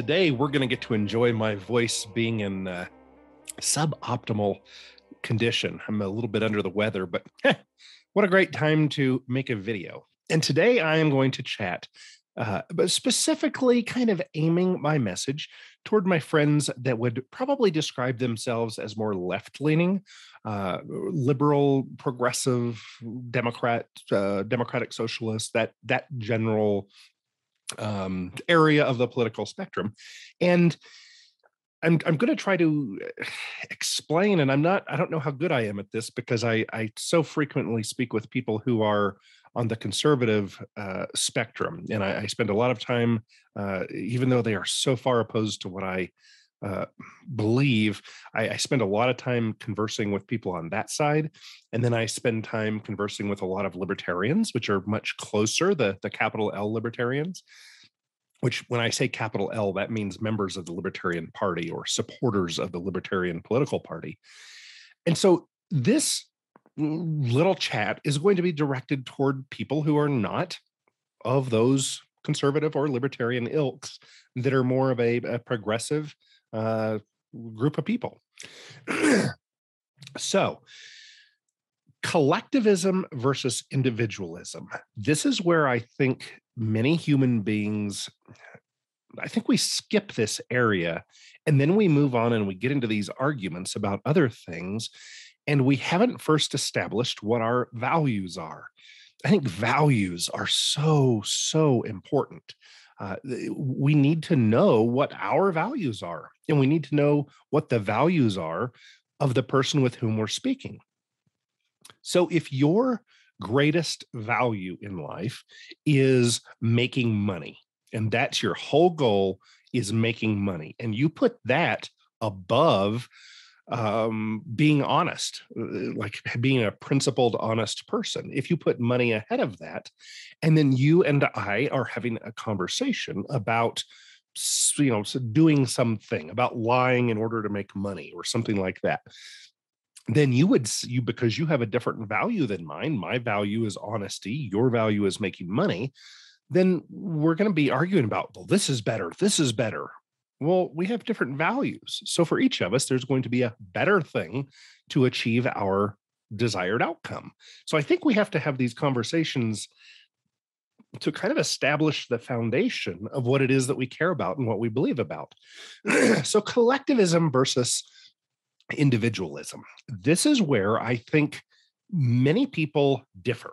today we're going to get to enjoy my voice being in uh, suboptimal condition. I'm a little bit under the weather, but what a great time to make a video. And today I am going to chat, uh, but specifically kind of aiming my message toward my friends that would probably describe themselves as more left leaning, uh, liberal, progressive, Democrat, uh, democratic socialist, that, that general um, area of the political spectrum. And I'm I'm going to try to explain, and I'm not. I don't know how good I am at this because I I so frequently speak with people who are on the conservative uh, spectrum, and I, I, spend a lot of time, uh, even though they are so far opposed to what I uh, believe, I, I, spend a lot of time conversing with people on that side, and then I spend time conversing with a lot of libertarians, which are much closer the the capital L libertarians which when I say capital L, that means members of the Libertarian Party or supporters of the Libertarian political party. And so this little chat is going to be directed toward people who are not of those conservative or libertarian ilks that are more of a, a progressive uh, group of people. so, collectivism versus individualism. This is where I think many human beings, I think we skip this area and then we move on and we get into these arguments about other things. And we haven't first established what our values are. I think values are so, so important. Uh, we need to know what our values are, and we need to know what the values are of the person with whom we're speaking. So if your greatest value in life is making money, and that's your whole goal is making money, and you put that above um, being honest, uh, like being a principled, honest person. If you put money ahead of that, and then you and I are having a conversation about you know doing something about lying in order to make money or something like that then you would you because you have a different value than mine my value is honesty your value is making money then we're going to be arguing about well this is better this is better well we have different values so for each of us there's going to be a better thing to achieve our desired outcome so i think we have to have these conversations to kind of establish the foundation of what it is that we care about and what we believe about so collectivism versus individualism. This is where I think many people differ.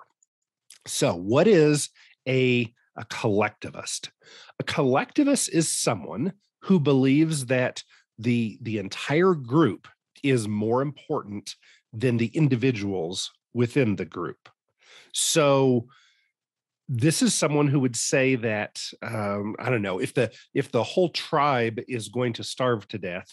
So, what is a, a collectivist? A collectivist is someone who believes that the, the entire group is more important than the individuals within the group. So, this is someone who would say that um, I don't know if the if the whole tribe is going to starve to death,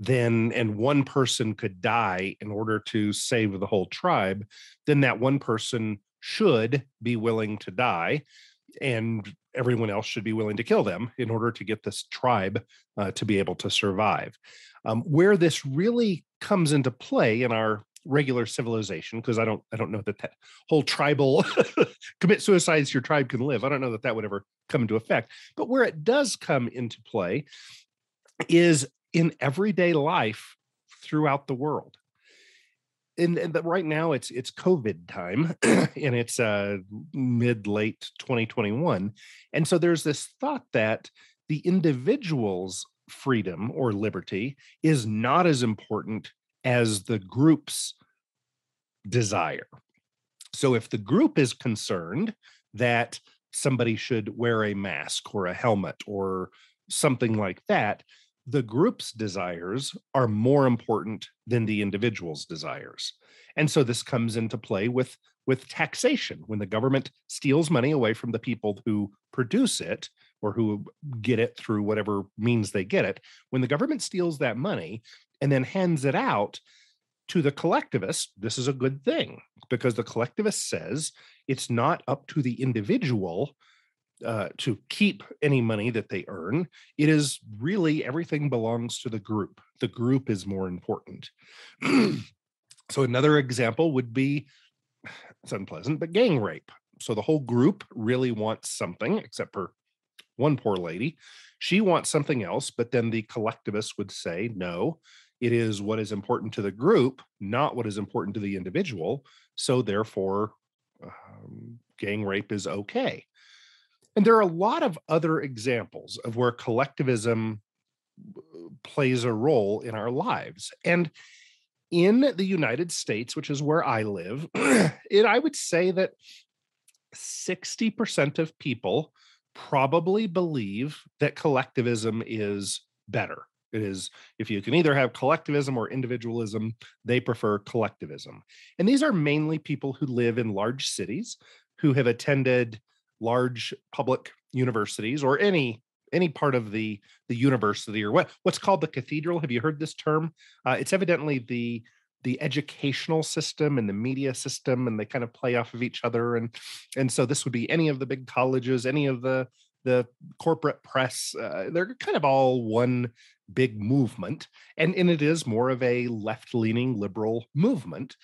then and one person could die in order to save the whole tribe, then that one person should be willing to die and everyone else should be willing to kill them in order to get this tribe uh, to be able to survive. Um, where this really comes into play in our regular civilization, because I don't, I don't know that that whole tribal commit suicides your tribe can live. I don't know that that would ever come into effect. But where it does come into play is in everyday life throughout the world. And, right now it's it's COVID time and it's uh mid late 2021. And so there's this thought that the individual's freedom or liberty is not as important as the group's desire. So if the group is concerned that somebody should wear a mask or a helmet or something like that, the group's desires are more important than the individual's desires. And so this comes into play with, with taxation. When the government steals money away from the people who produce it or who get it through whatever means they get it, when the government steals that money and then hands it out to the collectivist, this is a good thing because the collectivist says it's not up to the individual uh, to keep any money that they earn. It is really everything belongs to the group. The group is more important. so another example would be it's unpleasant, but gang rape. So the whole group really wants something, except for one poor lady. She wants something else, but then the collectivists would say, no, it is what is important to the group, not what is important to the individual. So therefore, um, gang rape is okay. And there are a lot of other examples of where collectivism plays a role in our lives. And in the United States, which is where I live, it I would say that 60% of people probably believe that collectivism is better. It is, if you can either have collectivism or individualism, they prefer collectivism. And these are mainly people who live in large cities, who have attended large public universities or any any part of the the university or what what's called the cathedral. Have you heard this term? Uh, it's evidently the the educational system and the media system and they kind of play off of each other. And and so this would be any of the big colleges any of the the corporate press uh, they're kind of all one big movement. And and it is more of a left leaning liberal movement.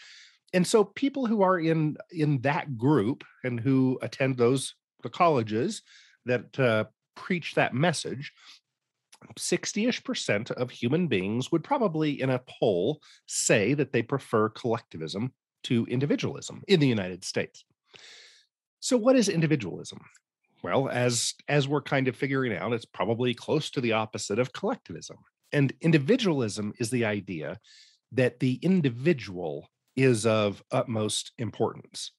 And so people who are in in that group and who attend those the colleges that uh, preach that message 60ish percent of human beings would probably in a poll say that they prefer collectivism to individualism in the united states. So what is individualism? Well as as we're kind of figuring out it's probably close to the opposite of collectivism. And individualism is the idea that the individual is of utmost importance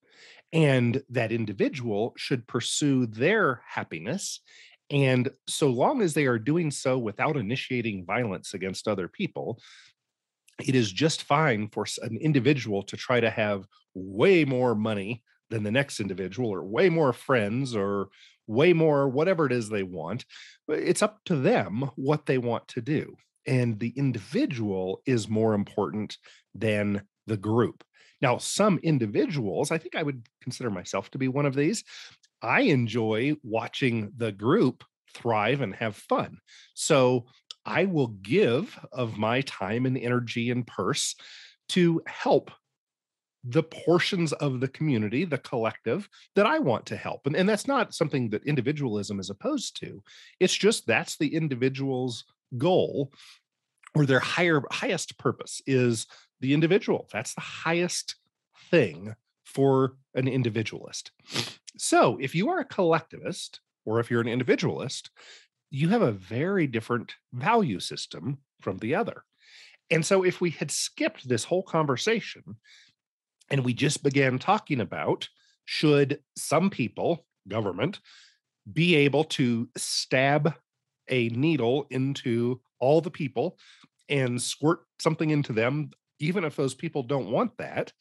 and that individual should pursue their happiness and so long as they are doing so without initiating violence against other people it is just fine for an individual to try to have way more money than the next individual or way more friends or way more whatever it is they want it's up to them what they want to do and the individual is more important than the group now, some individuals, I think I would consider myself to be one of these. I enjoy watching the group thrive and have fun. So I will give of my time and energy and purse to help the portions of the community, the collective that I want to help. And, and that's not something that individualism is opposed to. It's just that's the individual's goal or their higher highest purpose is the individual. That's the highest thing for an individualist. So, if you are a collectivist or if you're an individualist, you have a very different value system from the other. And so, if we had skipped this whole conversation and we just began talking about should some people, government, be able to stab a needle into all the people and squirt something into them even if those people don't want that.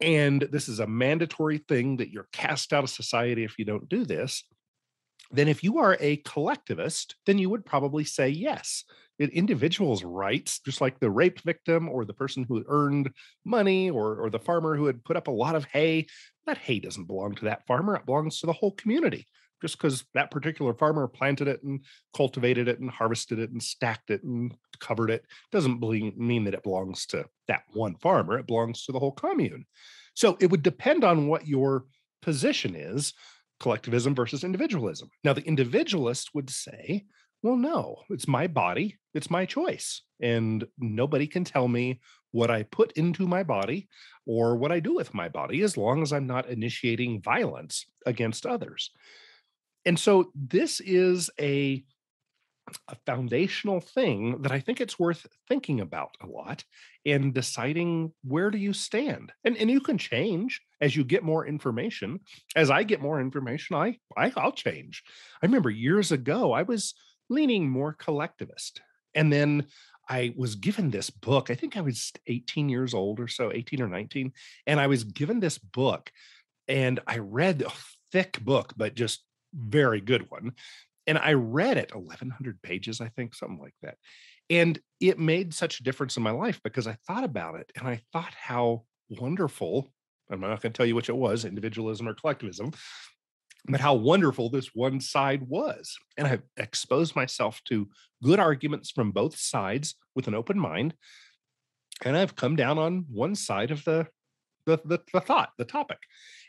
And this is a mandatory thing that you're cast out of society if you don't do this. Then, if you are a collectivist, then you would probably say yes. An individual's rights, just like the rape victim or the person who earned money or, or the farmer who had put up a lot of hay, that hay doesn't belong to that farmer. It belongs to the whole community just because that particular farmer planted it and cultivated it and harvested it and stacked it and covered it doesn't mean that it belongs to that one farmer. It belongs to the whole commune. So it would depend on what your position is collectivism versus individualism. Now, the individualist would say, well, no, it's my body, it's my choice. And nobody can tell me what I put into my body or what I do with my body as long as I'm not initiating violence against others and so this is a a foundational thing that I think it's worth thinking about a lot in deciding where do you stand. And and you can change as you get more information. As I get more information, I, I I'll change. I remember years ago I was leaning more collectivist. And then I was given this book. I think I was 18 years old or so, 18 or 19, and I was given this book and I read a thick book but just very good one. And I read it 1100 pages, I think, something like that. And it made such a difference in my life because I thought about it and I thought how wonderful. I'm not going to tell you which it was, individualism or collectivism, but how wonderful this one side was. And I've exposed myself to good arguments from both sides with an open mind. And I've come down on one side of the the, the, the thought, the topic.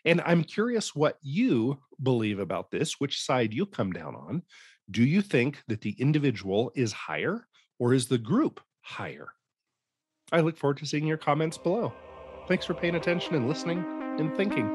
And I'm curious what you believe about this, which side you come down on. Do you think that the individual is higher or is the group higher? I look forward to seeing your comments below. Thanks for paying attention and listening and thinking.